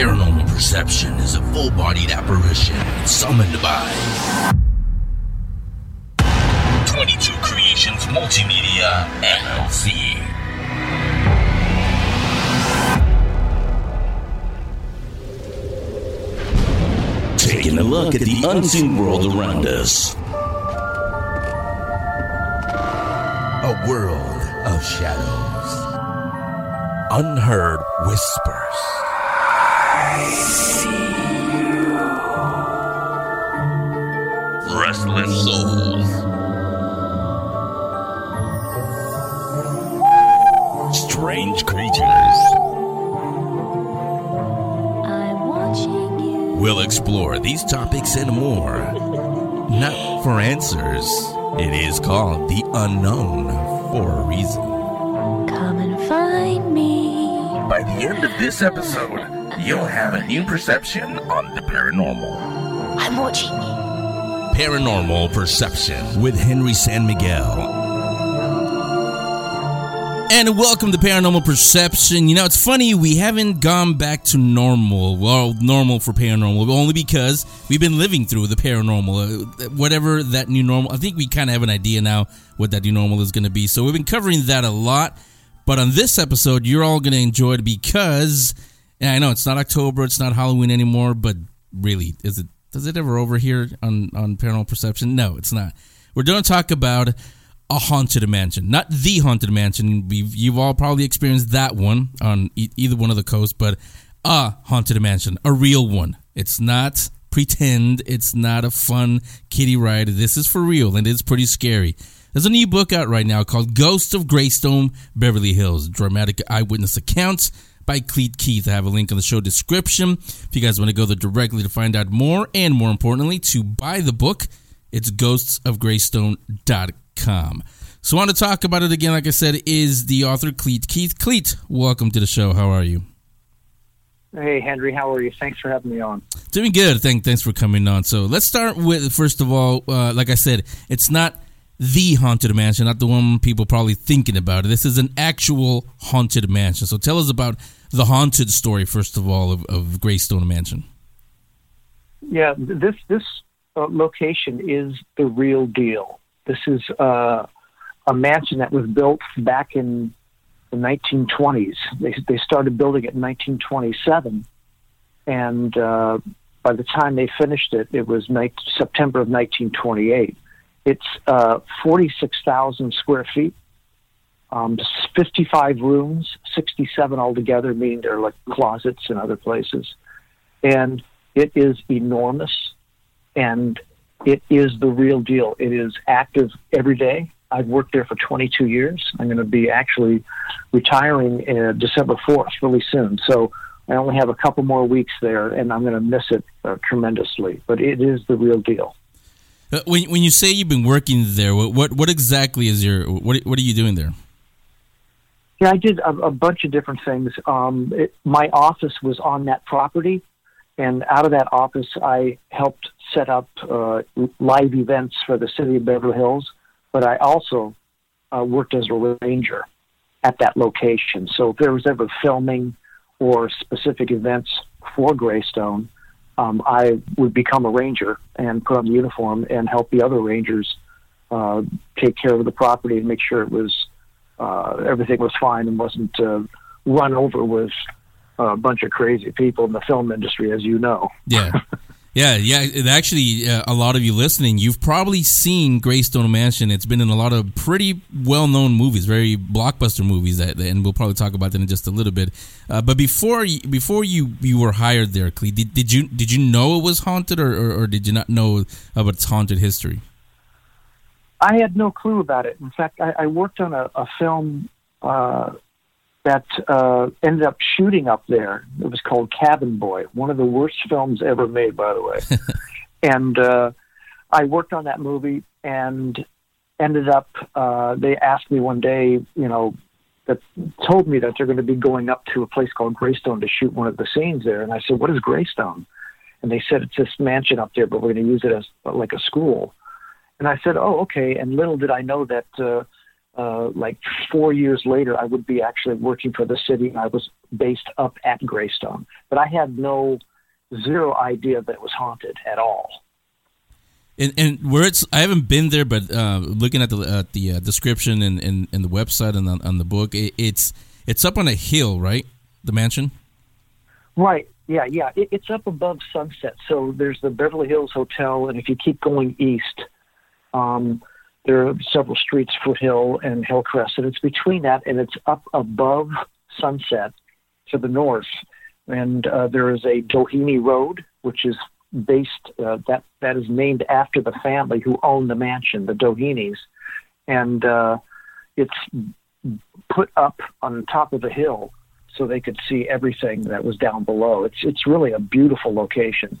Paranormal perception is a full bodied apparition summoned by 22 Creations Multimedia LLC. Taking a look at the unseen world around us. A world of shadows. Unheard whispers. Restless souls. Strange creatures. I'm watching you. We'll explore these topics and more. Not for answers. It is called the unknown for a reason. Come and find me. By the end of this episode, you'll have a new perception on the paranormal. I'm watching. Paranormal Perception with Henry San Miguel. And welcome to Paranormal Perception. You know, it's funny, we haven't gone back to normal. Well, normal for paranormal, only because we've been living through the paranormal. Uh, whatever that new normal, I think we kind of have an idea now what that new normal is going to be. So we've been covering that a lot. But on this episode, you're all going to enjoy it because, and I know it's not October, it's not Halloween anymore, but really, is it? Does it ever over here on on Paranormal Perception? No, it's not. We're going to talk about a haunted mansion, not the haunted mansion. We've you've all probably experienced that one on e- either one of the coasts, but a haunted mansion, a real one. It's not pretend. It's not a fun kiddie ride. This is for real, and it's pretty scary. There's a new book out right now called Ghosts of Greystone, Beverly Hills: Dramatic Eyewitness Accounts by Clete Keith. I have a link in the show description if you guys want to go there directly to find out more, and more importantly, to buy the book. It's ghostsofgreystone.com. So, I want to talk about it again. Like I said, is the author Clete Keith. Clete, welcome to the show. How are you? Hey, Henry, how are you? Thanks for having me on. Doing good. Thank, thanks for coming on. So let's start with first of all, uh, like I said, it's not the haunted mansion, not the one people probably thinking about. This is an actual haunted mansion. So tell us about the haunted story first of all of, of Greystone Mansion. Yeah, this this uh, location is the real deal. This is uh, a mansion that was built back in the 1920s. They they started building it in 1927, and uh, by the time they finished it, it was September of 1928. It's uh, 46,000 square feet, um, 55 rooms, 67 altogether, meaning they're like closets and other places. And it is enormous, and it is the real deal. It is active every day. I've worked there for 22 years. I'm going to be actually retiring uh, December 4th really soon. So I only have a couple more weeks there, and I'm going to miss it uh, tremendously. But it is the real deal. Uh, when, when you say you've been working there, what, what, what exactly is your, what, what are you doing there? Yeah, I did a, a bunch of different things. Um, it, my office was on that property, and out of that office, I helped set up uh, live events for the city of Beverly Hills. But I also uh, worked as a ranger at that location. So if there was ever filming or specific events for Greystone, um, I would become a ranger and put on the uniform and help the other rangers uh, take care of the property and make sure it was uh, everything was fine and wasn't uh, run over with a bunch of crazy people in the film industry, as you know. Yeah. Yeah, yeah. And actually, uh, a lot of you listening, you've probably seen Greystone Mansion. It's been in a lot of pretty well-known movies, very blockbuster movies, that, and we'll probably talk about that in just a little bit. Uh, but before you, before you you were hired there, Clete, did, did you did you know it was haunted, or, or, or did you not know about its haunted history? I had no clue about it. In fact, I, I worked on a, a film uh, that uh, ended up shooting up there. It was called Cabin Boy, one of the worst films ever made, by the way. and uh, I worked on that movie and ended up. Uh, they asked me one day, you know, that told me that they're going to be going up to a place called Greystone to shoot one of the scenes there. And I said, "What is Greystone?" And they said it's this mansion up there, but we're going to use it as like a school. And I said, "Oh, okay." And little did I know that. Uh, uh, like four years later, I would be actually working for the city, and I was based up at Greystone. But I had no zero idea that it was haunted at all. And, and where it's, I haven't been there, but uh, looking at the at the uh, description and, and, and the website and on, on the book, it, it's it's up on a hill, right? The mansion. Right. Yeah. Yeah. It, it's up above Sunset. So there's the Beverly Hills Hotel, and if you keep going east, um, there are several streets, Foothill and Hillcrest, and it's between that, and it's up above Sunset to the north. And uh, there is a Doheny Road, which is based uh, that that is named after the family who owned the mansion, the Dohenys, and uh, it's put up on top of the hill so they could see everything that was down below. It's it's really a beautiful location.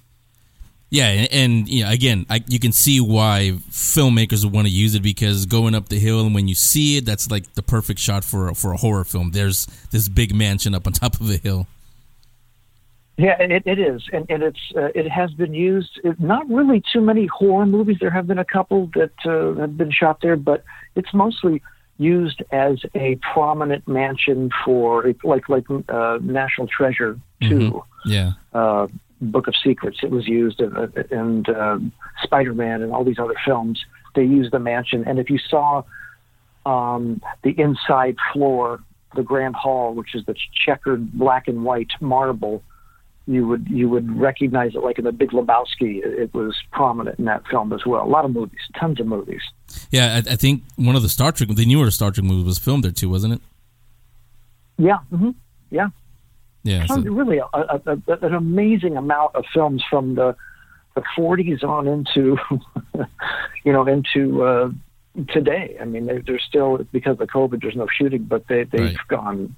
Yeah, and, and you know, again, I, you can see why filmmakers would want to use it because going up the hill and when you see it, that's like the perfect shot for for a horror film. There's this big mansion up on top of a hill. Yeah, it, it is, and, and it's uh, it has been used. It, not really too many horror movies. There have been a couple that uh, have been shot there, but it's mostly used as a prominent mansion for like like uh, National Treasure too. mm-hmm. Yeah. Book of Secrets. It was used in, and uh, Spider Man and all these other films. They used the mansion, and if you saw um, the inside floor, the Grand Hall, which is the checkered black and white marble you would you would recognize it like in the Big Lebowski. It, was prominent in that film as well. A lot of movies, tons of movies. Yeah, I, I think one of the Star Trek, the newer Star Trek movie was filmed there too, wasn't it? Yeah, mm-hmm. yeah, yeah. So. Really, a, a, a, an amazing amount of films from the the 40s on into you know into uh, today. I mean, they're, they're still because of COVID. There's no shooting, but they they've right. gone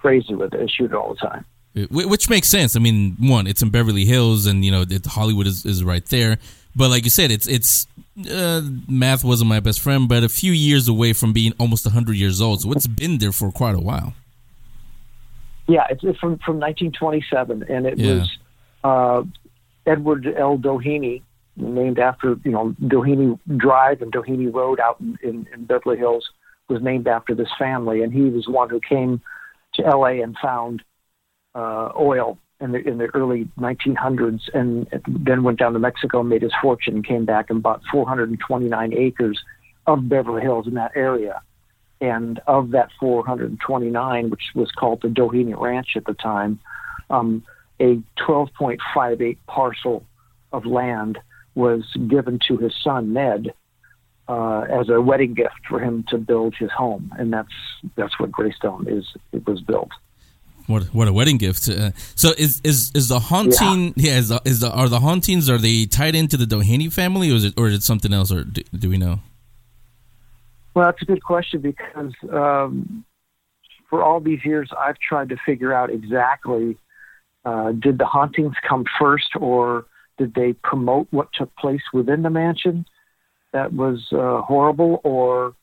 crazy with it. They shoot it all the time. Which makes sense. I mean, one, it's in Beverly Hills, and you know, it, Hollywood is, is right there. But like you said, it's it's uh, math wasn't my best friend, but a few years away from being almost hundred years old. So it's been there for quite a while. Yeah, it's from from 1927, and it yeah. was uh, Edward L. Doheny, named after you know Doheny Drive and Doheny Road out in, in, in Beverly Hills, was named after this family, and he was one who came to L.A. and found uh, oil in the in the early 1900s, and then went down to Mexico, made his fortune, came back and bought 429 acres of Beverly Hills in that area. And of that 429, which was called the Doheny Ranch at the time, um, a 12.58 parcel of land was given to his son Ned uh, as a wedding gift for him to build his home, and that's that's what Greystone is. It was built. What what a wedding gift! Uh, so is is is the haunting? Yeah, yeah is, the, is the are the hauntings are they tied into the Doheny family, or is it or is it something else, or do, do we know? Well, that's a good question because um, for all these years, I've tried to figure out exactly uh, did the hauntings come first, or did they promote what took place within the mansion that was uh, horrible, or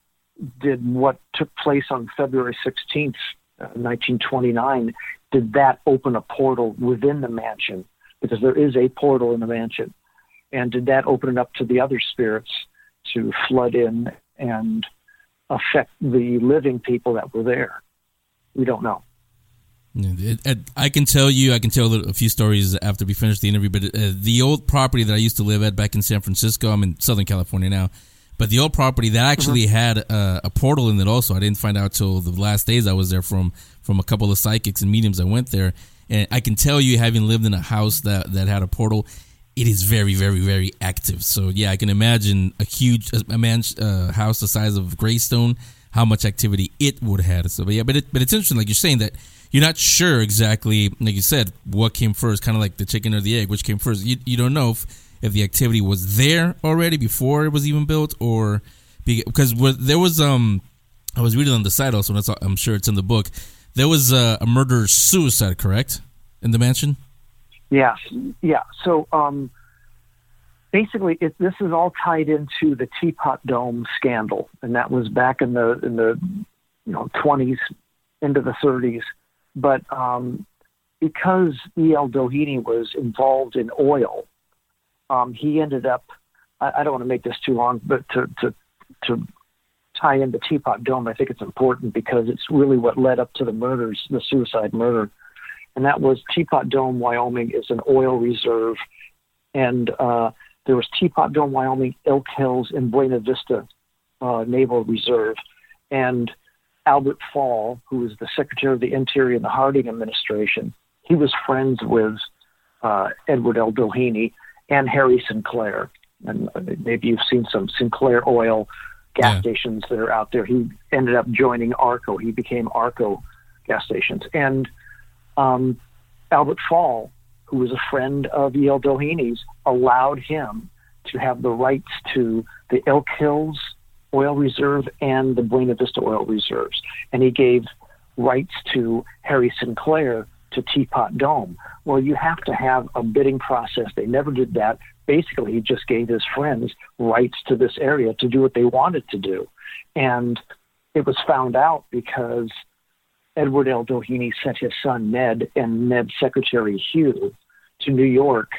did what took place on February 16th 1929, did that open a portal within the mansion? Because there is a portal in the mansion. And did that open it up to the other spirits to flood in and affect the living people that were there? We don't know. It, it, I can tell you, I can tell a few stories after we finish the interview. But uh, the old property that I used to live at back in San Francisco, I'm in Southern California now. But the old property that actually mm-hmm. had a, a, portal in it also. I didn't find out till the last days I was there from from a couple of psychics and mediums I went there. And I can tell you, having lived in a house that that had a portal, it is very, very, very active. So yeah, I can imagine a huge a man uh, house the size of Greystone, how much activity it would have had. So but yeah, but it, but it's interesting, like you're saying that you're not sure exactly, like you said, what came first, kind of like the chicken or the egg, which came first. You you don't know if if the activity was there already before it was even built, or because there was um, I was reading on the site also, and I'm sure it's in the book. There was a, a murder suicide, correct, in the mansion. Yes, yeah. So um, basically, it, this is all tied into the Teapot Dome scandal, and that was back in the in the you know 20s into the 30s. But um, because E.L. Doheny was involved in oil, um, he ended up. I, I don't want to make this too long, but to to to tie in the Teapot Dome, I think it's important because it's really what led up to the murders, the suicide murder. And that was Teapot Dome, Wyoming, is an oil reserve. And uh, there was Teapot Dome, Wyoming, Elk Hills, and Buena Vista uh, Naval Reserve. And Albert Fall, who was the Secretary of the Interior in the Harding administration, he was friends with uh, Edward L. Doheny and Harry Sinclair. And uh, maybe you've seen some Sinclair oil gas Yeah. stations that are out there. He ended up joining Arco. He became Arco gas stations. And um, Albert Fall, who was a friend of E.L. Doheny's, allowed him to have the rights to the Elk Hills Oil Reserve and the Buena Vista Oil Reserves. And he gave rights to Harry Sinclair to Teapot Dome. Well, you have to have a bidding process. They never did that. Basically, he just gave his friends rights to this area to do what they wanted to do. And it was found out because Edward L. Doheny sent his son Ned and Ned's secretary Hugh to New York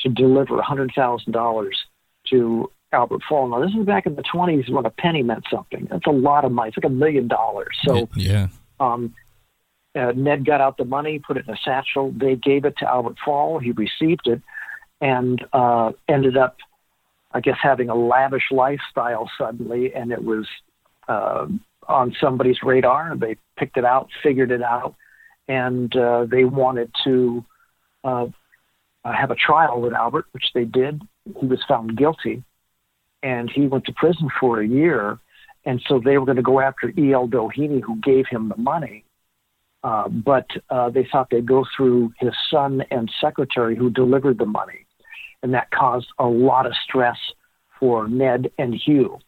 to deliver $100,000 to Albert Fall. Now, this is back in the 20s when a penny meant something. That's a lot of money. It's like a million dollars. So yeah, um, uh, Ned got out the money, put it in a satchel. They gave it to Albert Fall. He received it and uh, ended up, I guess, having a lavish lifestyle suddenly. And it was uh, on somebody's radar. They picked it out, figured it out, and uh, they wanted to uh, have a trial with Albert, which they did. He was found guilty, and he went to prison for a year. And so they were going to go after E.L. Doheny, who gave him the money. Uh, but uh, they thought they'd go through his son and secretary who delivered the money. And that caused a lot of stress for Ned and Hugh.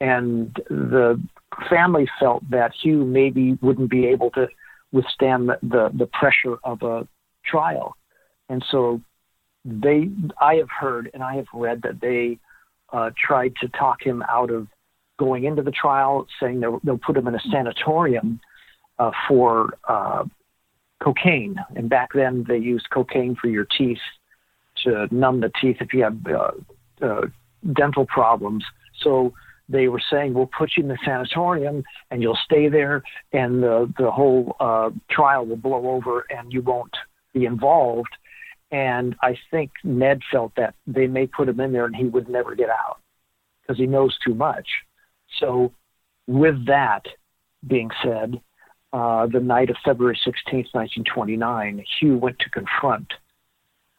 And the family felt that Hugh maybe wouldn't be able to withstand the, the, the pressure of a trial. And so they, I have heard and I have read that they uh, tried to talk him out of going into the trial, saying they'll, they'll put him in a sanatorium uh, for uh, cocaine. And back then, they used cocaine for your teeth to numb the teeth if you have uh, uh, dental problems. So they were saying, "We'll put you in the sanatorium, and you'll stay there, and the the whole uh, trial will blow over, and you won't be involved." And I think Ned felt that they may put him in there, and he would never get out because he knows too much. So, with that being said, uh, the night of February 16th, 1929, Hugh went to confront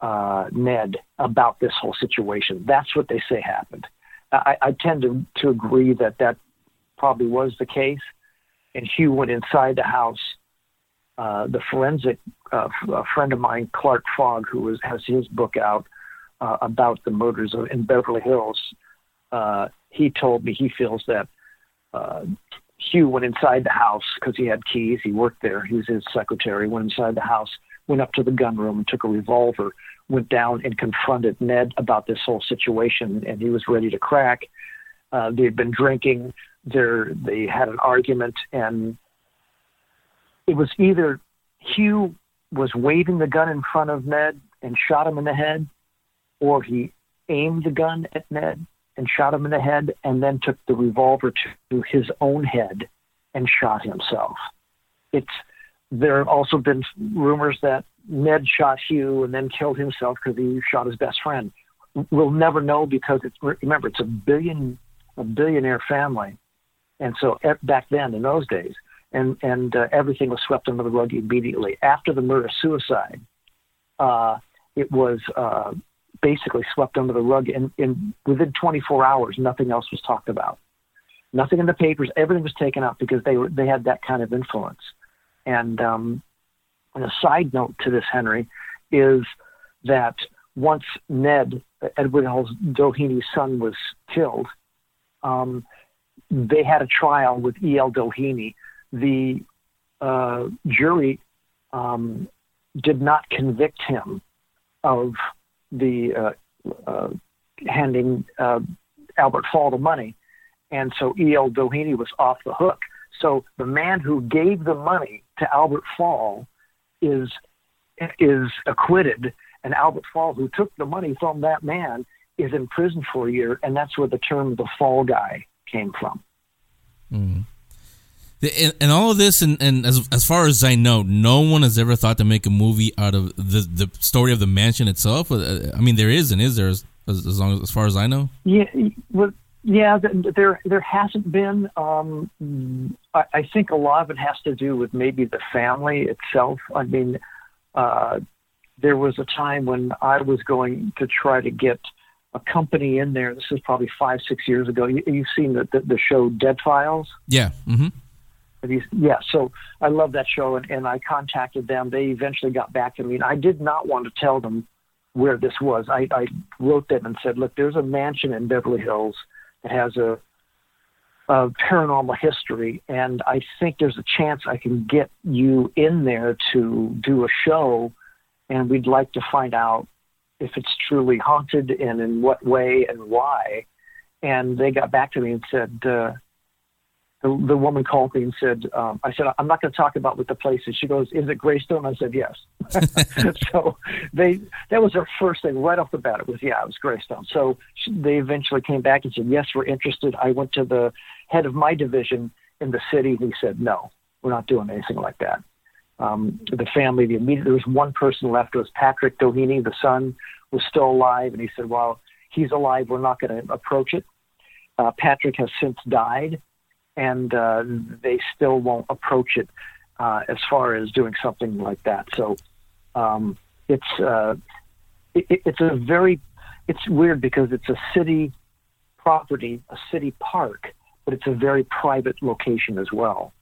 uh, Ned about this whole situation. That's what they say happened. I, I tend to, to agree that that probably was the case. And Hugh went inside the house. Uh, the forensic uh, a friend of mine, Clark Fogg, who was, has his book out uh, about the murders of, in Beverly Hills, uh, he told me he feels that uh, Hugh went inside the house because he had keys. He worked there. He was his secretary. Went inside the house, went up to the gun room, and took a revolver. Went down and confronted Ned about this whole situation, and he was ready to crack. Uh, they had been drinking. There, they had an argument, and it was either Hugh was waving the gun in front of Ned and shot him in the head, or he aimed the gun at Ned and shot him in the head, and then took the revolver to his own head and shot himself. It's there have also been rumors that Ned shot Hugh and then killed himself because he shot his best friend. We'll never know because it's remember it's a billion a billionaire family, and so back then in those days, and and uh, everything was swept under the rug immediately after the murder suicide. Uh, it was uh, basically swept under the rug, and in within 24 hours, nothing else was talked about. Nothing in the papers. Everything was taken out because they were they had that kind of influence. And um, and a side note to this, Henry, is that once Ned Edward. Doheny's son was killed, um, they had a trial with E. L. Doheny. The uh, jury um, did not convict him of the uh, uh, handing uh, Albert Fall the money, and so E. L. Doheny was off the hook. So the man who gave the money to Albert Fall is is acquitted, and Albert Fall, who took the money from that man, is in prison for a year, and that's where the term "the Fall Guy" came from. The- And, and all of this, and, and as as far as I know, no one has ever thought to make a movie out of the the story of the mansion itself. Uh, I mean, there is and is there as, as long as, as far as I know. Yeah, well, yeah. There, there hasn't been. Um, I, I think a lot of it has to do with maybe the family itself. I mean, uh, there was a time when I was going to try to get a company in there. This is probably five, six years ago. You, you've seen the, the the show Dead Files. Yeah. Mm-hmm. Have you- Yeah, so I love that show, and, and I contacted them. They eventually got back to me, and I did not want to tell them where this was. I, I wrote them and said, "Look, there's a mansion in Beverly Hills has a, a paranormal history, and I think there's a chance I can get you in there to do a show, and we'd like to find out if it's truly haunted and in what way and why." And they got back to me and said. Uh, the, the woman called me and said, um, I said, I'm not going to talk about what the place is. She goes, is it Greystone? I said, yes. so they, that was their first thing right off the bat. It was, yeah, it was Greystone. So she, they eventually came back and said, yes, we're interested. I went to the head of my division in the city and he said, no, we're not doing anything like that. Um, the family, the immediate, there was one person left. It was Patrick Doheny. The son was still alive. And he said, well, he's alive. We're not going to approach it. Uh, Patrick has since died and uh, they still won't approach it uh, as far as doing something like that. So um, it's uh, it, it's a very it's weird because it's a city property, a city park, but it's a very private location as well.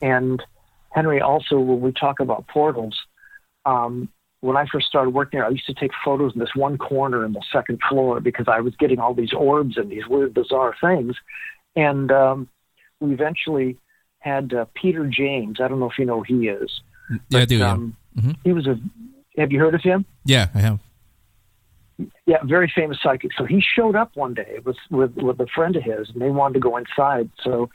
And Henry, also when we talk about portals, um, when I first started working there, I used to take photos in this one corner in the second floor because I was getting all these orbs and these weird, bizarre things. And um, we eventually had uh, Peter James. I don't know if you know who he is. Yeah, I do. Yeah. Um, Mhm. He was a. Have you heard of him? yeah, I have. Yeah, very famous psychic. So he showed up one day with with, with a friend of his, and they wanted to go inside. So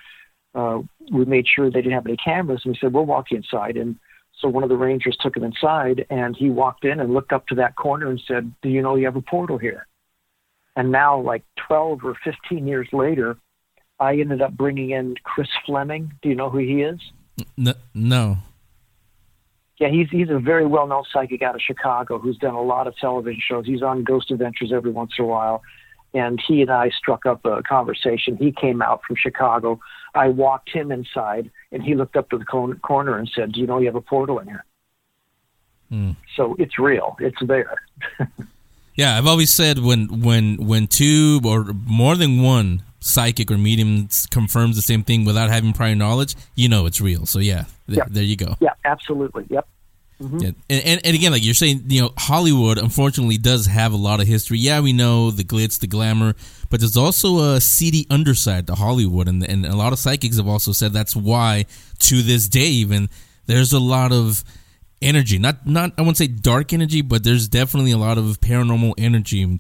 uh, we made sure they didn't have any cameras, and we said we'll walk you inside. And so one of the rangers took him inside, and he walked in and looked up to that corner and said, "Do you know you have a portal here?" And now, like twelve or fifteen years later, I ended up bringing in Chris Fleming. Do you know who he is? No. Yeah, he's he's a very well known psychic out of Chicago who's done a lot of television shows. He's on Ghost Adventures every once in a while. And he and I struck up a conversation. He came out from Chicago. I walked him inside, and he looked up to the corner and said, "Do you know you have a portal in here?" Hmm. So it's real. It's there. Yeah, I've always said when when when two or more than one psychic or medium confirms the same thing without having prior knowledge, you know it's real. So yeah, th- there you go. Yeah, absolutely. Yep. Mm-hmm. Yeah. And, and and again, like you're saying, you know, Hollywood unfortunately does have a lot of history. Yeah, we know the glitz, the glamour, but there's also a seedy underside to Hollywood, and and a lot of psychics have also said that's why to this day even there's a lot of energy. Not not I won't say dark energy, but there's definitely a lot of paranormal energy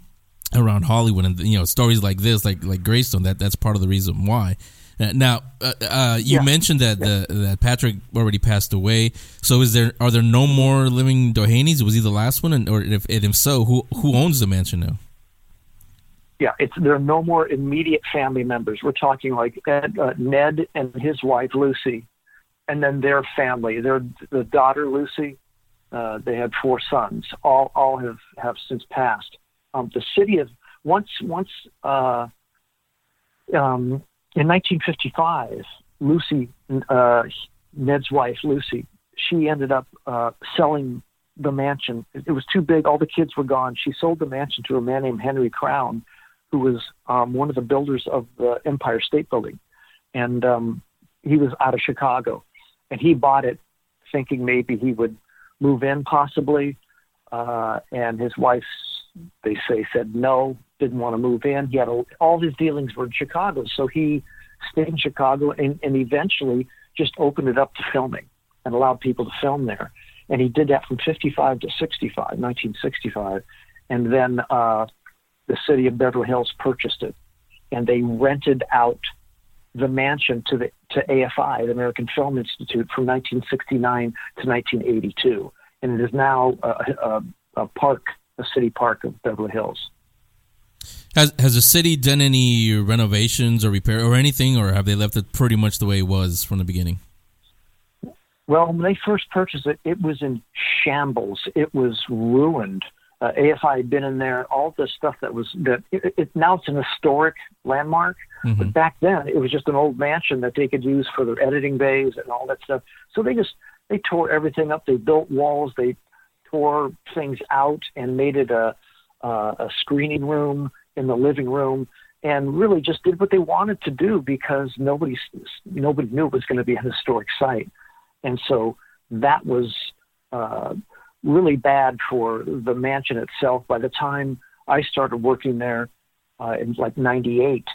around Hollywood, and you know stories like this, like like Greystone. That that's part of the reason why. Uh, Now, uh, uh, you Yeah. mentioned that the, that Patrick already passed away. So, is there are there no more living Doheny's? Was he the last one, and or if and if so, who who owns the mansion now? Yeah, it's there are no more immediate family members. We're talking like Ed, uh, Ned and his wife Lucy, and then their family. Their the daughter Lucy. Uh, they had four sons. All all have have since passed. Um, the city of once once uh, um, in 1955, Lucy uh, Ned's wife Lucy she ended up uh, selling the mansion. It was too big. All the kids were gone. She sold the mansion to a man named Henry Crown, who was um, one of the builders of the Empire State Building, and um, he was out of Chicago, and he bought it, thinking maybe he would move in possibly, uh, and his wife, they say, said no, didn't want to move in. He had a, all his dealings were in Chicago, so he stayed in Chicago and, and eventually just opened it up to filming and allowed people to film there. And he did that from 55 to 65, 1965. And then uh, the city of Beverly Hills purchased it, and they rented out the mansion to the to AFI, the American Film Institute, from 1969 to 1982, and it is now a, a, a park, a city park of Beverly Hills. Has has the city done any renovations or repair or anything, or have they left it pretty much the way it was from the beginning? Well, when they first purchased it, it was in shambles. It was ruined. Uh, AFI had been in there. All the stuff that was that it, it, now it's an historic landmark, Mhm. but back then it was just an old mansion that they could use for their editing bays and all that stuff. So they just they tore everything up. They built walls. They tore things out and made it a a screening room in the living room, and really just did what they wanted to do because nobody nobody knew it was going to be a historic site, and so that was uh, really bad for the mansion itself. By the time I started working there uh, in like '98,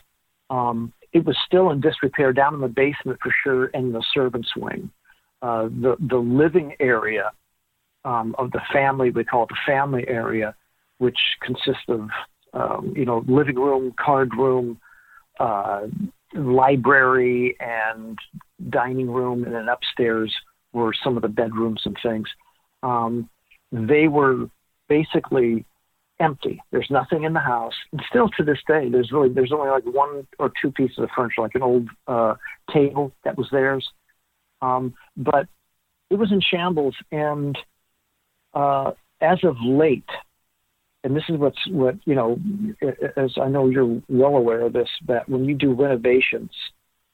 um, it was still in disrepair down in the basement for sure, and the servants' wing. Uh, the the living area um, of the family, we call it the family area, which consists of um, you know living room, card room, uh, library, and dining room, and then upstairs were some of the bedrooms and things. Um, they were basically empty. There's nothing in the house. And still to this day, there's really there's only like one or two pieces of furniture, like an old uh, table that was theirs. Um, but it was in shambles, and uh, as of late, and this is what's what you know, as I know you're well aware of this, that when you do renovations,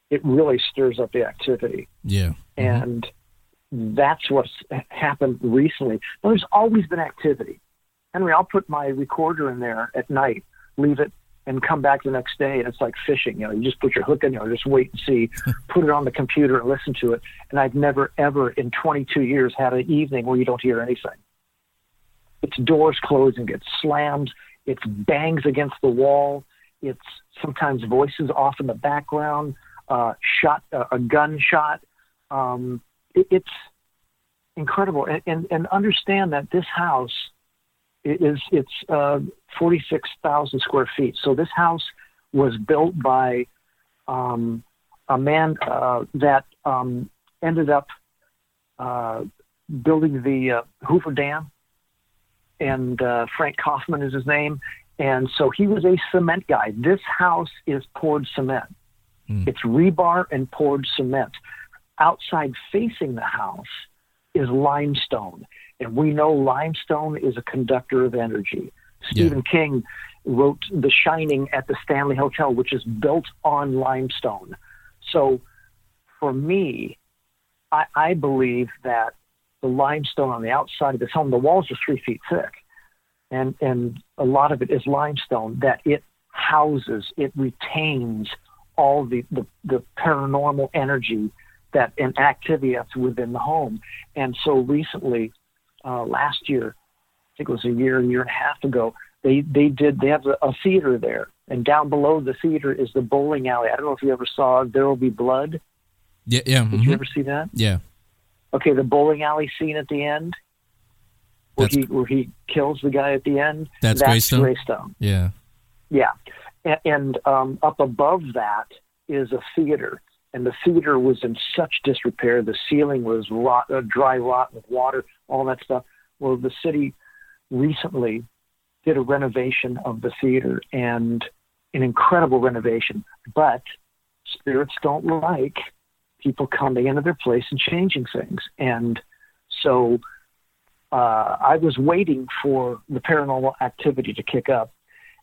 it really stirs up the activity Yeah. and that's what's happened recently. Now, there's always been activity. Henry, I'll put my recorder in there at night, leave it, and come back the next day, and it's like fishing. You know, you just put your hook in there, just wait and see, put it on the computer and listen to it. And I've never, ever in 22 years had an evening where you don't hear anything. It's doors closing, it's slammed, it's bangs against the wall, it's sometimes voices off in the background, uh, shot, uh, a gunshot. Um, it, it's incredible, and, and and understand that this house is it's uh, forty six thousand square feet. So this house was built by um, a man uh, that um, ended up uh, building the uh, Hoover Dam, and uh, Frank Kaufman is his name. And so he was a cement guy. This house is poured cement. Hmm. It's rebar and poured cement outside facing the house is limestone. And we know limestone is a conductor of energy. Yeah. Stephen King wrote The Shining at the Stanley Hotel, which is built on limestone. So for me, I, I believe that the limestone on the outside of this home, the walls are three feet thick. And, and a lot of it is limestone that it houses, it retains all the, the, the paranormal energy that and activity that's within the home. And so recently, uh, last year, I think it was a year, a year and a half ago, they they did they have a, a theater there, and down below the theater is the bowling alley. I don't know if you ever saw There Will Be Blood. Yeah. Yeah. Did mhm. you ever see that? Yeah. Okay, the bowling alley scene at the end, where That's- he where he kills the guy at the end. That's Greystone? Greystone. Yeah. Yeah, and, and um, up above that is a theater, and the theater was in such disrepair. The ceiling was rot, uh, dry rot with water, all that stuff. Well, the city recently did a renovation of the theater, and an incredible renovation. But spirits don't like people coming into their place and changing things, and so uh, I was waiting for the paranormal activity to kick up,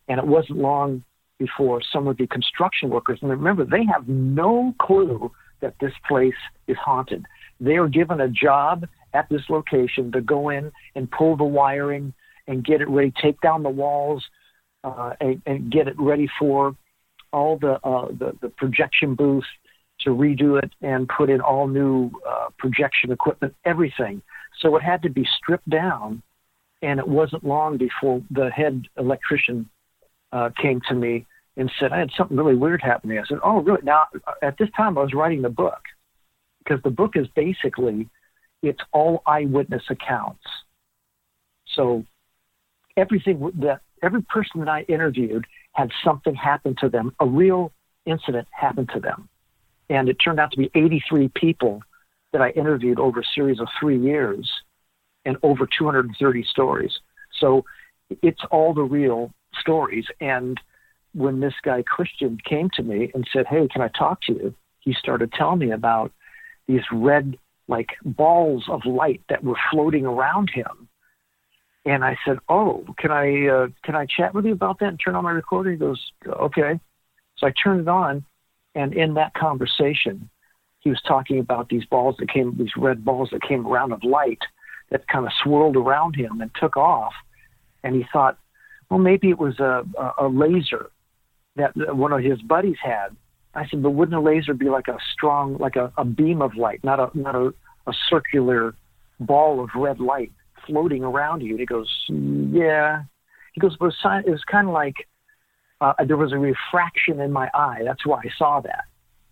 and it wasn't long before some of the construction workers, and remember, they have no clue that this place is haunted. They are given a job at this location to go in and pull the wiring and get it ready, take down the walls, uh, and, and get it ready for all the, uh, the the projection booth to redo it and put in all new uh, projection equipment, everything. So it had to be stripped down, and it wasn't long before the head electrician uh, came to me and said, I had something really weird happening. I said, Oh, really? Now, at this time, I was writing the book because the book is basically it's all eyewitness accounts. So everything that every person that I interviewed had something happen to them, a real incident happened to them. And it turned out to be 83 people that I interviewed over a series of three years and over 230 stories. So it's all the real stories. And when this guy Christian came to me and said, "Hey, can I talk to you?" He started telling me about these red like balls of light that were floating around him. And I said, "Oh, can I uh, can I chat with you about that and turn on my recorder?" He goes, "Okay." So I turned it on, and in that conversation, he was talking about these balls that came, these red balls that came around of light that kind of swirled around him and took off. And he thought, well, maybe it was a, a, a laser that one of his buddies had. I said, but wouldn't a laser be like a strong, like a, a beam of light, not a not a, a circular ball of red light floating around you? And he goes, mm, yeah. He goes, but it was kind of like uh, there was a refraction in my eye. That's why I saw that.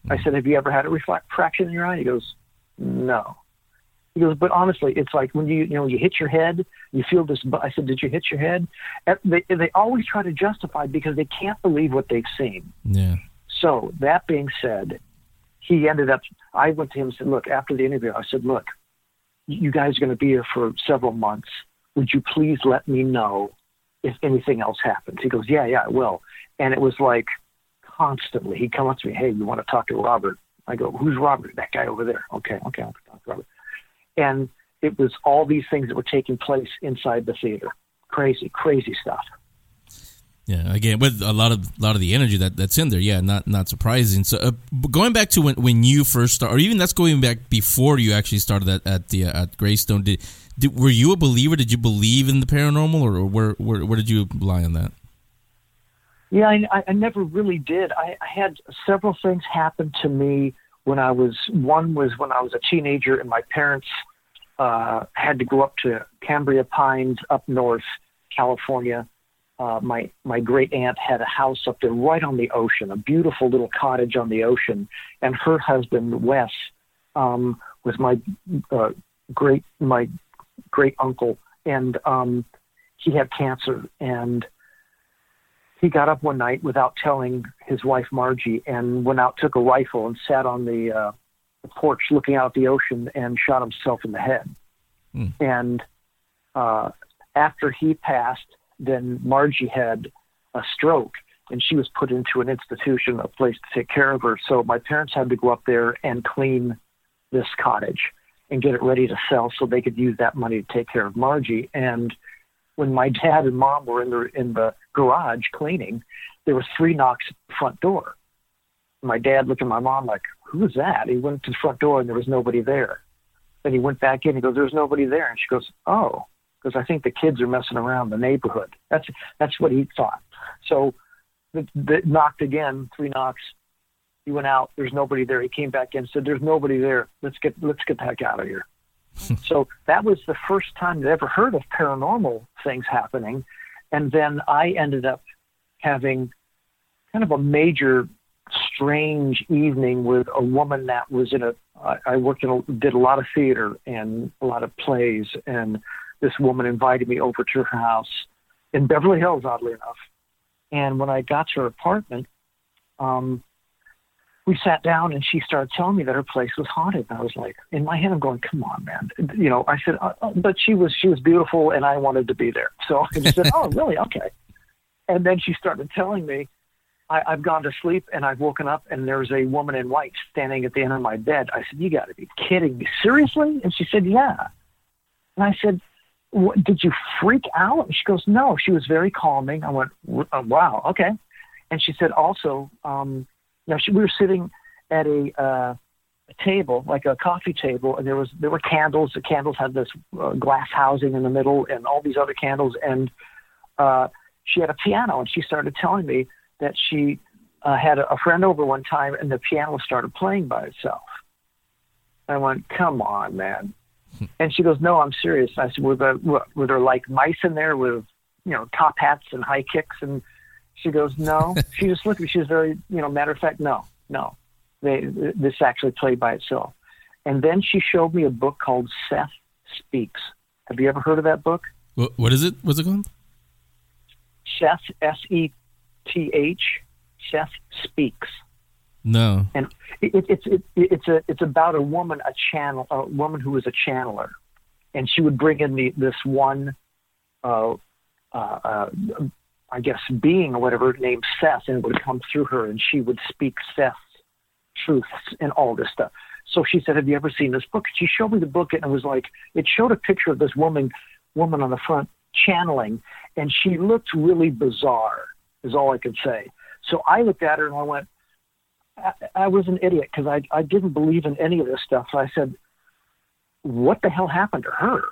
I said, have you ever had a refraction in your eye? He goes, no. He goes, but honestly, it's like when you you know you hit your head, you feel this. I said, did you hit your head? They they always try to justify because they can't believe what they've seen. Yeah. So that being said, he ended up. I went to him and said, look, after the interview, I said, look, you guys are going to be here for several months. Would you please let me know if anything else happens? He goes, yeah, yeah, I will. And it was like constantly. He'd come up to me, hey, you want to talk to Robert? I go, who's Robert? That guy over there. Okay, okay, I'll talk to Robert and it was all these things that were taking place inside the theater. Crazy, crazy stuff. Yeah, again, with a lot of a lot of the energy that, that's in there, yeah, not not surprising. So, uh, going back to when, when you first started, or even that's going back before you actually started at at the uh, at Greystone. Did, did were you a believer? Did you believe in the paranormal, or where where, where did you lie on that? Yeah, I, I never really did. I, I had several things happen to me when I was one was when I was a teenager and my parents uh, had to go up to Cambria Pines up north, California. Uh, my my great aunt had a house up there right on the ocean, a beautiful little cottage on the ocean, and her husband Wes um, was my uh, great my great uncle, and um, he had cancer, and he got up one night without telling his wife Margie and went out, took a rifle, and sat on the, uh, the porch looking out at the ocean and shot himself in the head. Mm. And uh, after he passed, then Margie had a stroke and she was put into an institution, a place to take care of her. So my parents had to go up there and clean this cottage and get it ready to sell so they could use that money to take care of Margie. And when my dad and mom were in the in the garage cleaning, there was three knocks at the front door. My dad looked at my mom like, "Who is that?" He went to the front door and there was nobody there. Then he went back in. He goes, "There's nobody there," and she goes, "Oh." Because I think the kids are messing around the neighborhood. That's that's what he thought. So, the, the knocked again, three knocks. He went out. There's nobody there. He came back in. Said, "There's nobody there. Let's get let's get the heck out of here." so that was the first time I ever heard of paranormal things happening. And then I ended up having kind of a major strange evening with a woman that was in a I worked in a, did a lot of theater and a lot of plays and this woman invited me over to her house in Beverly Hills oddly enough and when I got to her apartment um we sat down and she started telling me that her place was haunted. And I was like, in my head, I'm going, come on, man. You know, I said, uh, uh but she was, she was beautiful and I wanted to be there. So I said, oh, really? Okay. And then she started telling me, I, I've gone to sleep and I've woken up and there's a woman in white standing at the end of my bed. I said, you got to be kidding me. Seriously? And she said, yeah. And I said, what, did you freak out? And she goes, no, she was very calming. I went, uh, wow, okay. And she said also, um, now she, we were sitting at a, uh, a table, like a coffee table, and there was there were candles. The candles had this uh, glass housing in the middle, and all these other candles. And uh, she had a piano, and she started telling me that she uh, had a, a friend over one time, and the piano started playing by itself. I went, "Come on, man!" and she goes, "No, I'm serious." I said, "Were there were there like mice in there with you know top hats and high kicks and?" She goes, no. she just looked at me. She was very, you know, matter of fact, no, no. They, this actually played by itself. And then she showed me a book called Seth Speaks. Have you ever heard of that book? What, what is it? What's it called? Seth, S E T H, Seth Speaks. No. And it, it, it's it, it's a it's about a woman, a channel, a woman who was a channeler, and she would bring in the this one uh, uh, uh, I guess, being or whatever named Seth, and it would come through her, and she would speak Seth's truths and all this stuff. So she said, "Have you ever seen this book?" She showed me the book, and it was like it showed a picture of this woman, woman on the front channeling, and she looked really bizarre. Is all I could say. So I looked at her and I went, I, I was an idiot because I I didn't believe in any of this stuff. So I said, "What the hell happened to her?"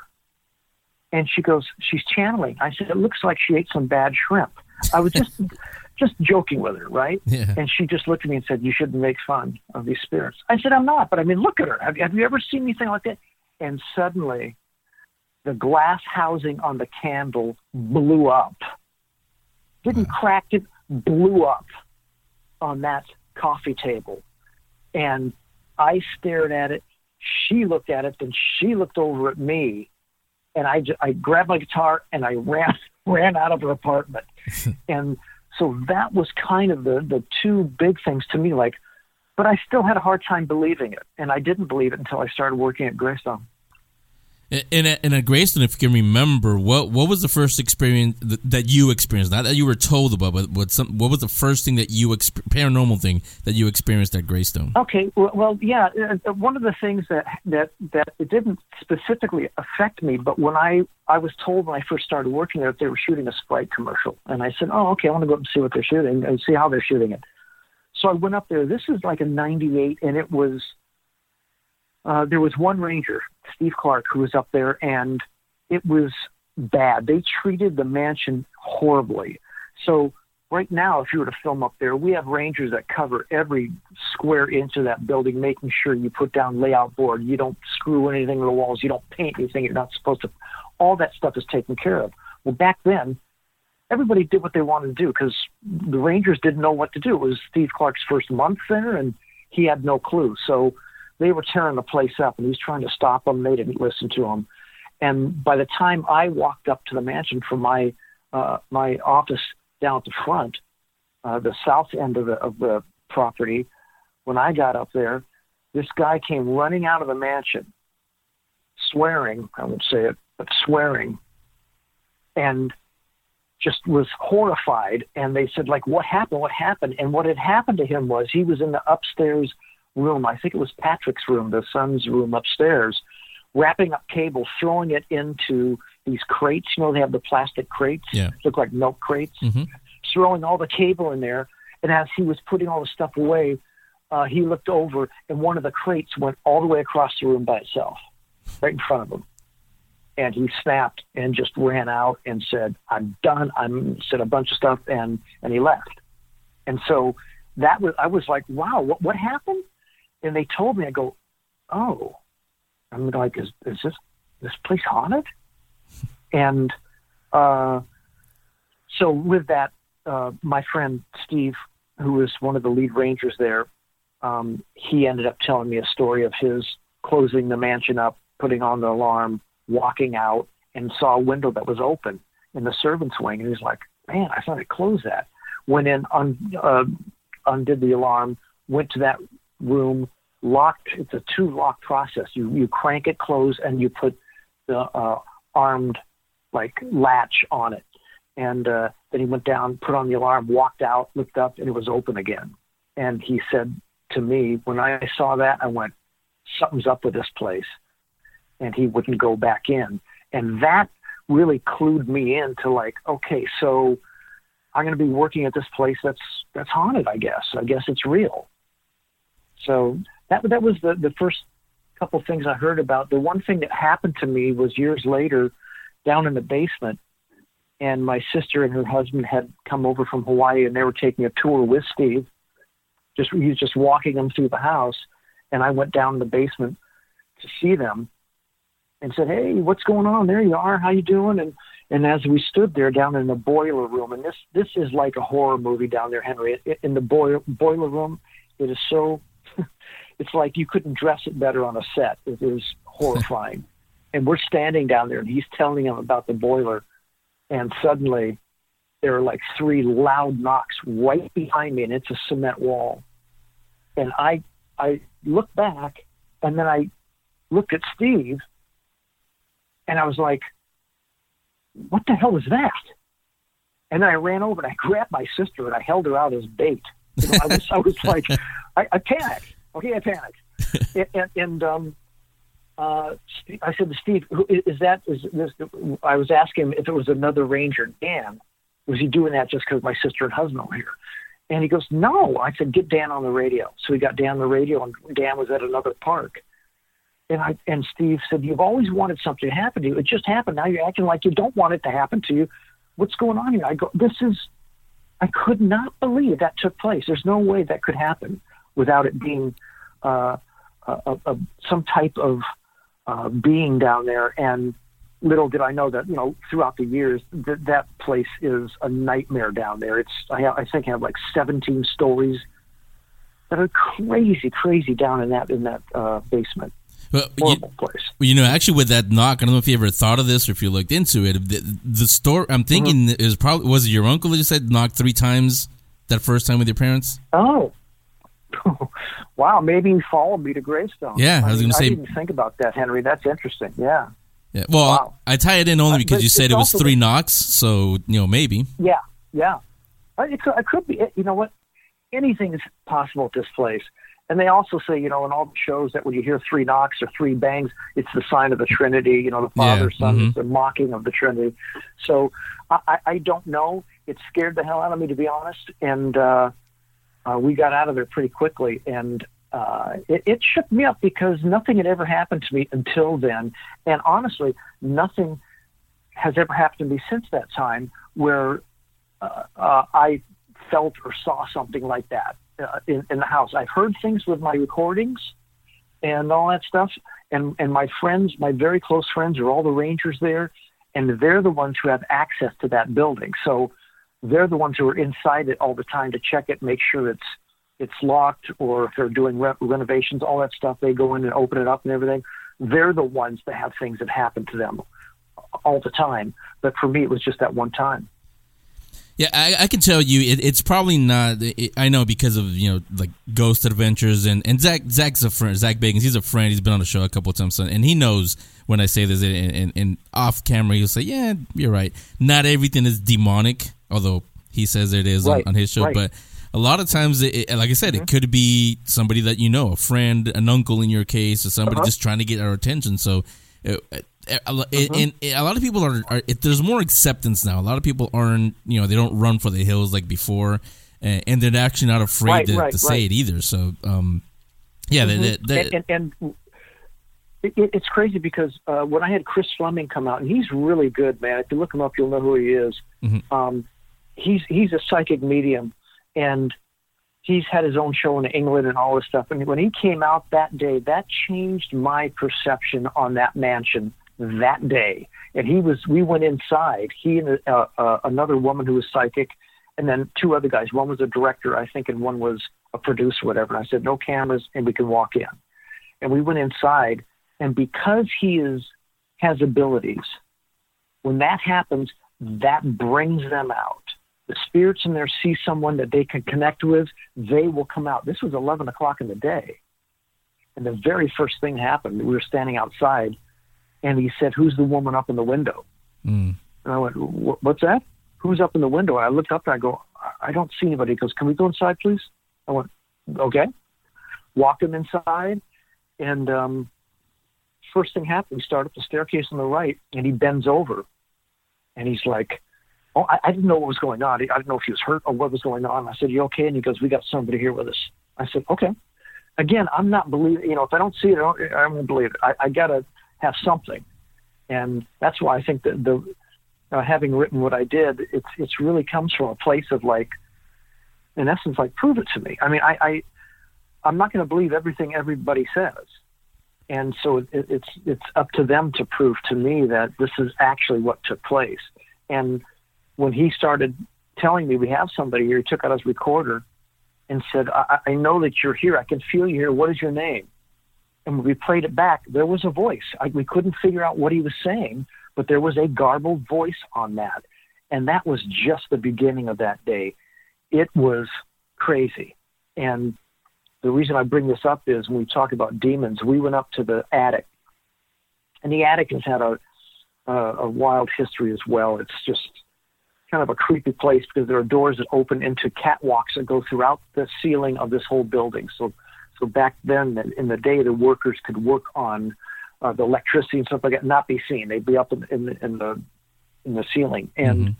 And she goes, "She's channeling." I said, "It looks like she ate some bad shrimp." I was just just joking with her, right? Yeah. And she just looked at me and said, "You shouldn't make fun of these spirits." I said, "I'm not," but I mean, look at her. Have, have you ever seen anything like that? And suddenly, the glass housing on the candle blew up. Didn't crack it, blew up on that coffee table. And I stared at it. She looked at it, then she looked over at me, and I, I grabbed my guitar and I ran ran out of her apartment. and so that was kind of the the two big things to me. Like, but I still had a hard time believing it, and I didn't believe it until I started working at Greystone. In a, in a Greystone, if you can remember, what what was the first experience that, you experienced? Not that you were told about, but what some what was the first thing that you exp- paranormal thing that you experienced at Greystone? Okay, well, yeah. uh, One of the things that that that it didn't specifically affect me, but when I I was told when I first started working there that they were shooting a Sprite commercial, and I said, oh, okay, I want to go up and see what they're shooting and see how they're shooting it. So I went up there. This is like a '98, and it was uh, there was one ranger, Steve Clark, who was up there, and it was bad. They treated the mansion horribly. So right now, if you were to film up there, we have rangers that cover every square inch of that building, making sure you put down layout board, you don't screw anything to the walls, you don't paint anything you're not supposed to. All that stuff is taken care of. Well, back then, everybody did what they wanted to do because the Rangers didn't know what to do. It was Steve Clark's first month there, and he had no clue. So they were tearing the place up, and he was trying to stop them. They didn't listen to him. And by the time I walked up to the mansion from my uh, my office down at the front, uh, the south end of the of the property, when I got up there, this guy came running out of the mansion, swearing. I won't say it, but swearing, and just was horrified. And they said, like, what happened? What happened? And what had happened to him was he was in the upstairs room. I think it was Patrick's room, the son's room upstairs, wrapping up cable, throwing it into these crates. You know, they have the plastic crates, Yeah. look like milk crates, Mhm. throwing all the cable in there. And as he was putting all the stuff away, uh, he looked over, and one of the crates went all the way across the room by itself, right in front of him. And he snapped and just ran out and said, "I'm done." I'm said a bunch of stuff, and and he left. And so that was I was like, "Wow, what what happened?" And they told me, I go, "Oh," I'm like, "Is is this this place haunted?" And uh, so with that, uh, my friend Steve, who was one of the lead rangers there, um, he ended up telling me a story of his closing the mansion up, putting on the alarm, walking out, and saw a window that was open in the servants' wing, and he's like, "Man, I thought I closed that." Went in, un, uh, undid the alarm, went to that room, locked. It's a two-lock process. You you crank it close, and you put the uh, armed like latch on it. And uh, then he went down, put on the alarm, walked out, looked up, and it was open again. And he said to me, when I saw that, I went, something's up with this place. And he wouldn't go back in. And that really clued me into like, okay, so I'm going to be working at this place that's that's haunted. I guess. I guess it's real. So that that was the the first couple things I heard about. The one thing that happened to me was years later, down in the basement, and my sister and her husband had come over from Hawaii, and they were taking a tour with Steve. Just he was just walking them through the house, and I went down in the basement to see them, and said, "Hey, what's going on? There you are. How you doing?" And and as we stood there down in the boiler room, and this this is like a horror movie down there, Henry. In the boiler boiler room, it is so. it's like you couldn't dress it better on a set. It is horrifying. and we're standing down there, and he's telling him about the boiler, and suddenly there are like three loud knocks right behind me, and it's a cement wall. And I I look back, and then I looked at Steve, and I was like, "What the hell was that?" And then I ran over and I grabbed my sister and I held her out as bait. You know, I was, I was like, I, I panicked. Okay, I panicked. and, and, and um, uh, I said to Steve, "Who- "Is that is this?" I was asking him if it was another ranger, Dan. Was he doing that just because my sister and husband were here? And he goes, "No." I said, "Get Dan on the radio." So we got Dan on the radio, and Dan was at another park. And I and Steve said, "You've always wanted something to happen to you. It just happened. Now you're acting like you don't want it to happen to you. What's going on here?" I go, "This is." I could not believe that took place. There's no way that could happen without it being uh, a, a, some type of uh, being down there. And little did I know that you know throughout the years that that place is a nightmare down there. It's I, have, I think I have like 17 stories that are crazy, crazy down in that in that uh, basement. Well, you, place. You know, actually, with that knock, I don't know if you ever thought of this or if you looked into it. The, the store, I'm thinking, Mm-hmm. is probably was it your uncle that you said knocked three times that first time with your parents? Oh. wow, maybe he followed me to Greystone. Yeah, I was gonna say- I didn't think about that, Henry. That's interesting. Yeah, Yeah. Well, Wow. I tie it in only Uh, because but you said it was three knocks, so you know maybe. yeah, yeah. Uh, It could, it could be. You know what? Anything is possible at this place. And they also say, you know, in all the shows that when you hear three knocks or three bangs, it's the sign of the Trinity. You know, the Father, Yeah, Son, mhm. the mocking of the Trinity. So I, I- I don't know. It scared the hell out of me, to be honest. And uh, uh, we got out of there pretty quickly. And uh, it, it shook me up because nothing had ever happened to me until then. And honestly, nothing has ever happened to me since that time where uh, uh, I felt or saw something like that uh, in, in the house. I've heard things with my recordings and all that stuff, and and my friends, my very close friends, are all the rangers there, and they're the ones who have access to that building. So they're the ones who are inside it all the time to check it, make sure it's it's locked, or if they're doing re- renovations, all that stuff. They go in and open it up and everything. They're the ones that have things that happen to them all the time. But for me, it was just that one time. Yeah, I, I can tell you, it, it's probably not. It, I know because of you know like Ghost Adventures and and Zak Zak's a friend. Zak Bagans, he's a friend. He's been on the show a couple of times, and he knows when I say this. And, and, and off camera, he'll say, "Yeah, you're right. Not everything is demonic, although he says it is Right, on, on his show. right. But a lot of times, it, it- like I said, it could be somebody that you know, a friend, an uncle in your case, or somebody Uh-huh. just trying to get our attention. So." Uh, a lo- and, and a lot of people are, are it, there's more acceptance now. A lot of people aren't, you know, they don't run for the hills like before, and, and they're actually not afraid Right, to, to say it either. So, um, yeah, Mhm. that, that, and, and, and it, it- it's crazy because uh, when I had Chris Fleming come out, and he's really good, man. If you look him up, you'll know who he is. Mhm. Um, he's he's a psychic medium, and he's had his own show in England and all this stuff. And when he came out that day, that changed my perception on that mansion that day. And he was, we went inside. He and uh, uh, another woman who was psychic, and then two other guys. One was a director, I think, and one was a producer, whatever. And I said, no cameras, and we can walk in. And we went inside, and because he is has abilities, when that happens, that brings them out. The spirits in there see someone that they can connect with, they will come out. This was 11 o'clock in the day. And the very first thing happened, we were standing outside, and he said, Who's the woman up in the window? mm, And I went, What's that? Who's up in the window? And I looked up and I go, I I don't see anybody. He goes, Can we go inside, please? I went, Okay. Walked him inside, and um, first thing happened, we start up the staircase on the right, and he bends over, and he's like, "Oh, I, I didn't know what was going on. I didn't know if he was hurt or what was going on." I said, "You okay?" And he goes, "We got somebody here with us." I said, "Okay." Again, I'm not believing. You know, if I don't see it, I, don't, I won't believe it. I, I got to have something, and that's why I think that the uh, having written what I did, it's it's really comes from a place of like, in essence, like prove it to me. I mean, I, I I'm not going to believe everything everybody says and so it, it's it's up to them to prove to me that this is actually what took place. And when he started telling me we have somebody here, he took out his recorder and said, I, "I know that you're here. I can feel you here. What is your name?" And when we played it back, there was a voice. I, we couldn't figure out what he was saying, but there was a garbled voice on that, and that was just the beginning of that day. It was crazy, and the reason I bring this up is when we talk about demons, we went up to the attic, and the attic has had a a, a wild history as well. It's just kind of a creepy place because there are doors that open into catwalks that go throughout the ceiling of this whole building. So, so back then in the day, the workers could work on uh, the electricity and stuff like that, not be seen. They'd be up in, in, the, in the in the ceiling, and Mm-hmm.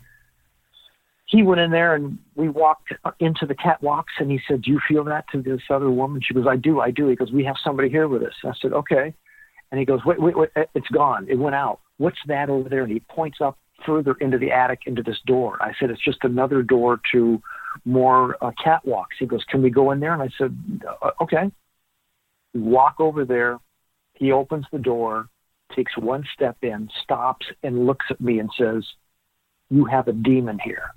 he went in there and we walked into the catwalks, and he said, "Do you feel that?" To this other woman, she goes, "I do, I do." He goes, "We have somebody here with us." I said, "Okay," and he goes, "Wait, wait, wait! It's gone. It went out. What's that over there?" And he points up further into the attic into this door. I said, "It's just another door to more uh, catwalks." He goes, "Can we go in there?" And I said, uh, "Okay." We walk over there. He opens the door, takes one step in, stops, and looks at me and says, You have a demon here.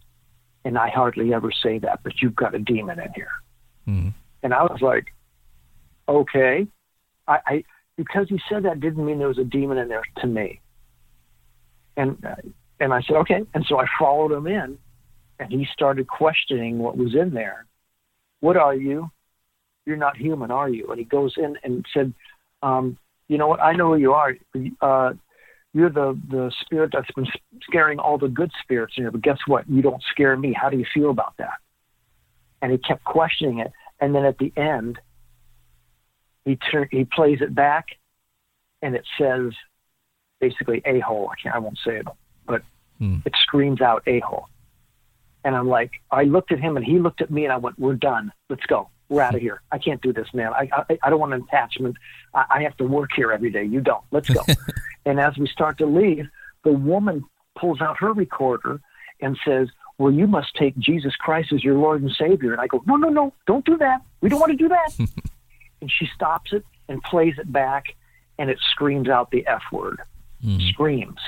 And I hardly ever say that, but you've got a demon in here. Mhm. And I was like, Okay. I, I because he said that didn't mean there was a demon in there to me. And uh, and I said, Okay. And so I followed him in and he started questioning what was in there. What are you? You're not human, are you? And he goes in and said, um, you know what? I know who you are. Uh, you're the the spirit that's been scaring all the good spirits in here. But guess what? You don't scare me. How do you feel about that? And he kept questioning it. And then at the end, he turn, he plays it back, and it says basically a hole. I. I won't say it, but Hmm. it screams out a hole. And I'm like, I looked at him, and he looked at me, and I went, "We're done. Let's go. We're out of here. I can't do this, man. I I, I don't want an attachment. I, I have to work here every day. You don't. Let's go." and as we start to leave, the woman pulls out her recorder and says, "Well, you must take Jesus Christ as your Lord and Savior." And I go, "No, no, no. Don't do that. We don't want to do that." and she stops it and plays it back, and it screams out the F word. Screams.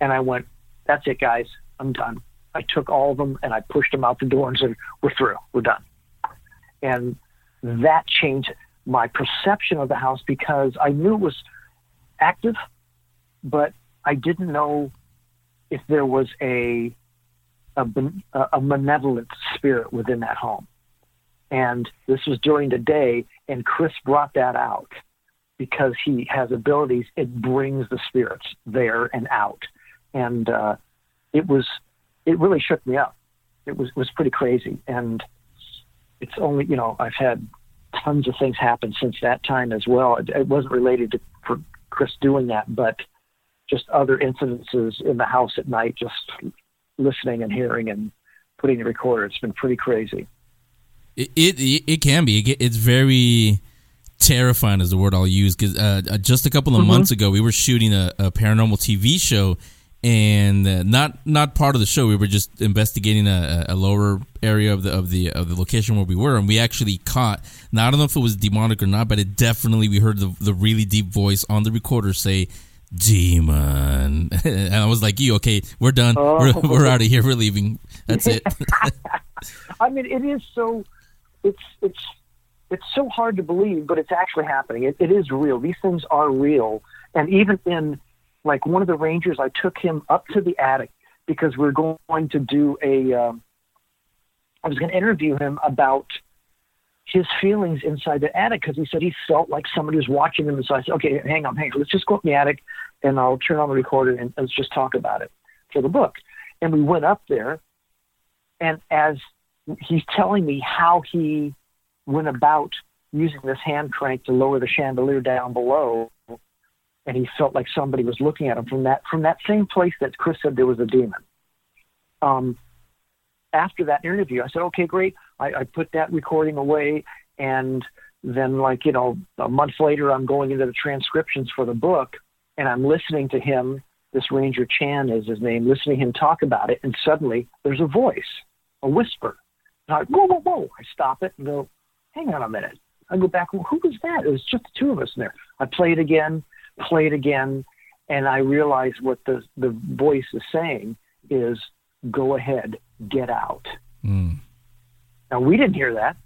And I went, "That's it, guys. I'm done." I took all of them and I pushed them out the door and said, "We're through. We're done." And that changed my perception of the house because I knew it was active, but I didn't know if there was a a, a malevolent spirit within that home. And this was during the day, and Chris brought that out because he has abilities. It brings the spirits there and out, and uh, it was it really shook me up. It was was pretty crazy, and it's only you know I've had tons of things happen since that time as well. It, it wasn't related to for Chris doing that, but just other incidences in the house at night, just listening and hearing and putting the recorder. It's been pretty crazy. It, it it can be. It It's very terrifying, is the word I'll use. Because uh, just a couple of months ago, we were shooting a, a paranormal TV show, and uh, not not part of the show. We were just investigating a, a lower area of the of the of the location where we were, and we actually caught. Now I don't know if it was demonic or not, but it definitely we heard the the really deep voice on the recorder say. Demon, and I was like, "You okay? We're done. We're, Oh. we're out of here. We're leaving. That's it." I mean, it is so. It's it's it's so hard to believe, but it's actually happening. It, it is real. These things are real, and even in like one of the rangers, I took him up to the attic because we are going to do a. Um, I was going to interview him about his feelings inside the attic because he said he felt like somebody was watching him. So I said, okay, hang on, hang on. Let's just go up in the attic and I'll turn on the recorder and let's just talk about it for the book. And we went up there and as he's telling me how he went about using this hand crank to lower the chandelier down below and he felt like somebody was looking at him from that from that same place that Chris said there was a demon. Um, after that interview, I said, "Okay, great." I, I put that recording away, and then, like you know, a month later, I'm going into the transcriptions for the book, and I'm listening to him. This Ranger Chan is his name. Listening to him talk about it, and suddenly there's a voice, a whisper. And I whoa, whoa, whoa! I stop it and go, "Hang on a minute." I go back. Well, who was that? It was just the two of us in there. I play it again, play it again, and I realize what the the voice is saying is, "Go ahead, get out." Mm, Now we didn't hear that,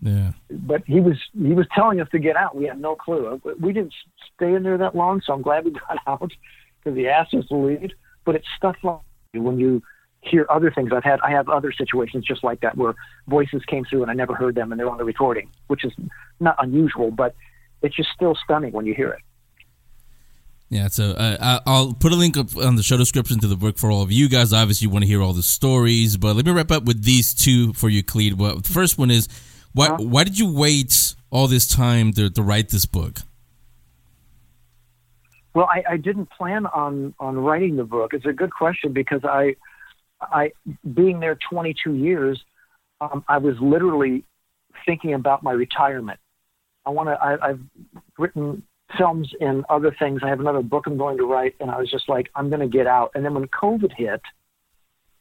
yeah. but he was he was telling us to get out. We had no clue. We didn't stay in there that long, so I'm glad we got out because he asked us to leave. But it's stuff like when you hear other things. I've had I have other situations just like that where voices came through and I never heard them and they're on the recording, which is not unusual, but it's just still stunning when you hear it. Yeah, so uh, I- I'll put a link up on the show description to the book for all of you guys. Obviously, you want to hear all the stories, but let me wrap up with these two for you, Clete. Well, the first one is why Uh-huh. why did you wait all this time to, to write this book? Well, I, I didn't plan on on writing the book. It's a good question because I, I being there 22 years, um, I was literally thinking about my retirement. I want to. I've written films and other things. I have another book I'm going to write, and I was just like, I'm going to get out. And then when COVID hit,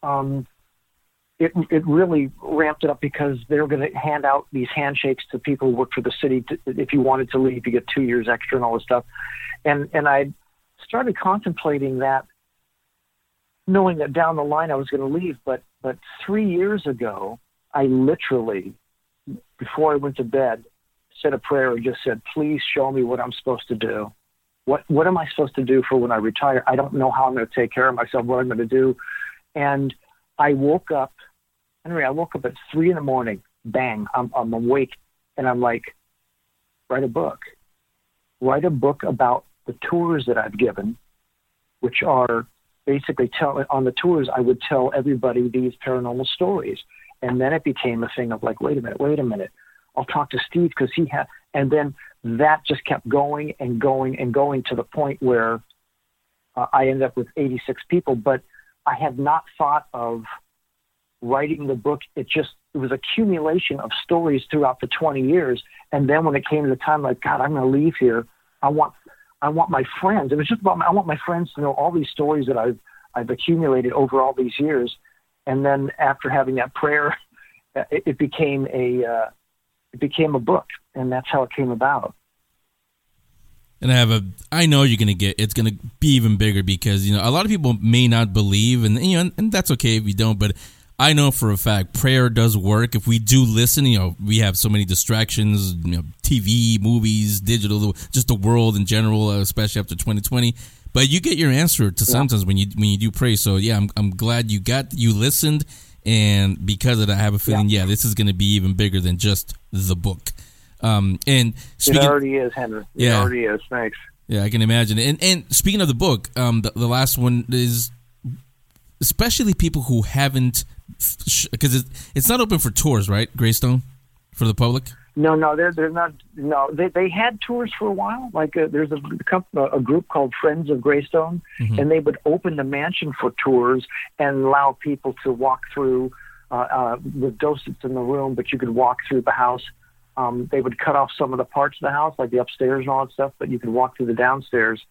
um, it it really ramped it up because they were going to hand out these handshakes to people who worked for the city. To, if you wanted to leave, you get two years extra and all this stuff. And and I started contemplating that, knowing that down the line I was going to leave. But but three years ago, I literally, before I went to bed, said a prayer and just said, "Please show me what I'm supposed to do. What what am I supposed to do for when I retire? I don't know how I'm going to take care of myself. What I'm going to do." And I woke up. Henry, I woke up at three in the morning. Bang! I'm I'm awake, and I'm like, write a book. Write a book about the tours that I've given, which are basically tell on the tours I would tell everybody these paranormal stories, and then it became a thing of like, wait a minute, wait a minute. I'll talk to Steve because he had, and then that just kept going and going and going to the point where uh, I ended up with 86 people. But I had not thought of writing the book. It just it was accumulation of stories throughout the 20 years, and then when it came to the time, like God, I'm going to leave here. I want I want my friends. It was just about I want my friends to know all these stories that I've I've accumulated over all these years, and then after having that prayer, it, it became a uh, it became a book, and that's how it came about. And I have a, I know you're gonna get, it's gonna be even bigger because you know a lot of people may not believe, and you know, and that's okay if you don't. But I know for a fact prayer does work. If we do listen, you know, we have so many distractions, you know, TV, movies, digital, just the world in general, especially after 2020. But you get your answer to sometimes when you when you do pray. So yeah, I'm I'm glad you got you listened, and because of that, I have a feeling yeah, this is gonna be even bigger than just the book. Um, and speaking, it already is, Henry. It Yeah. already is. Thanks. yeah, I can imagine. And and speaking of the book, um, the, the last one is especially people who haven't because it, it's not open for tours, right? Greystone for the public. No, no, they're they're not. No, they they had tours for a while. Like uh, there's a a group called Friends of Greystone, and they would open the mansion for tours and allow people to walk through uh, uh, with docents in the room, but you could walk through the house. Um, they would cut off some of the parts of the house, like the upstairs and all that stuff, but you could walk through the downstairs,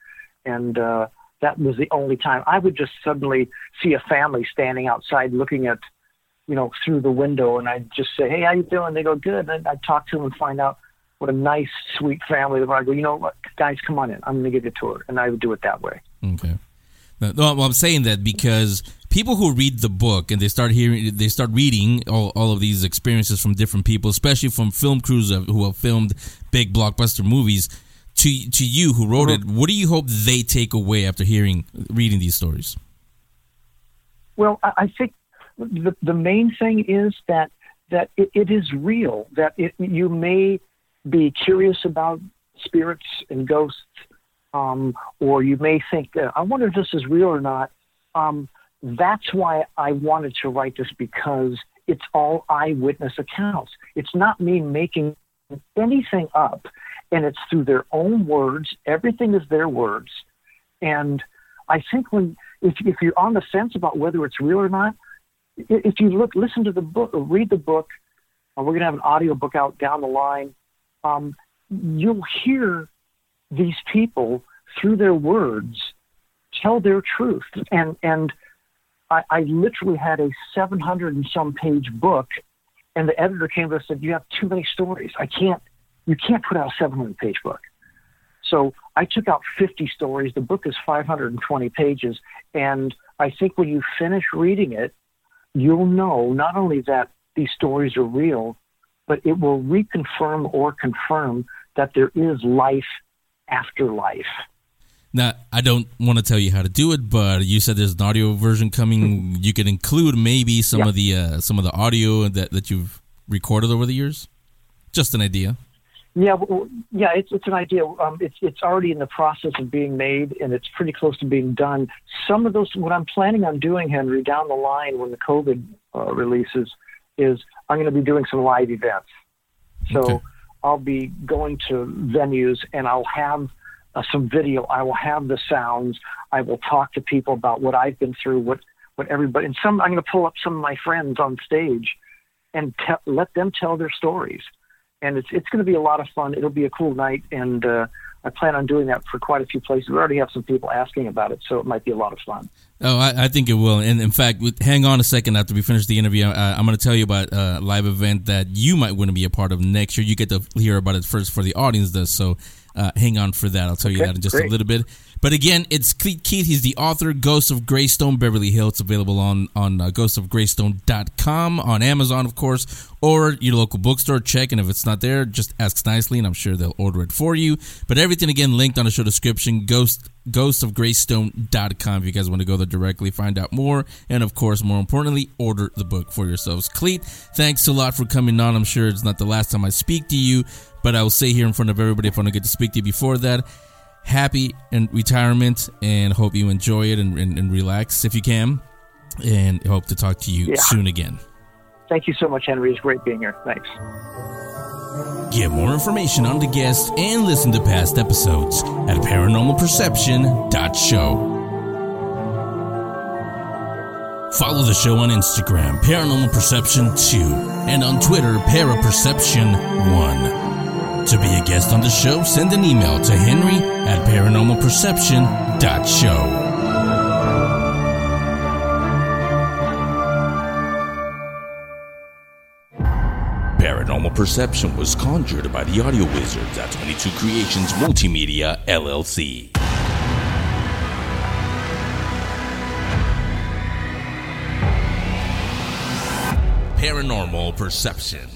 and uh, that was the only time I would just suddenly see a family standing outside looking at you know, through the window, and I'd just say, "Hey, how you doing?" They go, "Good." And I'd talk to them and find out what a nice, sweet family they were. I go, "You know what, guys, come on in. I'm going to give you a tour," and I would do it that way. Okay. Well, I'm saying that because people who read the book and they start hearing, they start reading all, all of these experiences from different people, especially from film crews who have filmed big blockbuster movies. To to you who wrote it, what do you hope they take away after hearing reading these stories? Well, I, think the the main thing is that that it, it is real. That it, you may be curious about spirits and ghosts, um, or you may think, uh, "I wonder if this is real or not." Um, that's why I wanted to write this because it's all eyewitness accounts. It's not me making anything up, and it's through their own words. Everything is their words, and I think when if if you're on the fence about whether it's real or not, if you look, listen to the book, or read the book, uh, we're going to have an audio book out down the line. Um, you'll hear these people through their words tell their truth, and and I, I literally had a 700 and some page book, and the editor came to us and said, "You have too many stories. I can't. You can't put out a 700 page book." So I took out 50 stories. The book is 520 pages. And I think when you finish reading it, you'll know not only that these stories are real, but it will reconfirm or confirm that there is life after life. Now, I don't want to tell you how to do it, but you said there's an audio version coming. You could include maybe some Yeah. of the uh, some of the audio that that you've recorded over the years. Just an idea. Yeah, well, yeah, it's it's an idea. Um, it's it's already in the process of being made, and it's pretty close to being done. Some of those, what I'm planning on doing, Henry, down the line when the COVID uh, releases, is I'm going to be doing some live events. So Okay. I'll be going to venues, and I'll have uh, some video. I will have the sounds. I will talk to people about what I've been through, what what everybody, and some I'm going to pull up some of my friends on stage, and te- let them tell their stories and it's it's going to be a lot of fun. It'll be a cool night, and uh, I plan on doing that for quite a few places. We already have some people asking about it, so it might be a lot of fun. Oh, I, I think it will. And in fact, with, hang on a second after we finish the interview. Uh, I'm going to tell you about a live event that you might want to be a part of next year. You get to hear about it first for the audience does. So uh, hang on for that. I'll tell you that in just a little bit. But again, it's Keith. Keith. He's the author, Ghost of Greystone, Beverly Hills. It's available on on uh, ghostofgreystone.com, on Amazon, of course, or your local bookstore. Check, and if it's not there, just ask nicely, and I'm sure they'll order it for you. But everything again linked on the show description. Ghost ghostofgreystone.com if you guys want to go there directly, find out more, and of course, more importantly, order the book for yourselves. Clete, thanks a lot for coming on. I'm sure it's not the last time I speak to you, but I will say here in front of everybody if I don't get to speak to you before that, happy and retirement, and hope you enjoy it and, and, and relax if you can, and hope to talk to you Yeah. soon again. Thank you so much, Henry. It's great being here. Thanks. Get more information on the guest and listen to past episodes at paranormalperception.show. Follow the show on Instagram, Paranormal Perception 2, and on Twitter, Paraperception 1. To be a guest on the show, send an email to henry at paranormalperception.show. Paranormal Perception was conjured by the audio wizards at 22 Creations Multimedia, LLC. Paranormal Perception.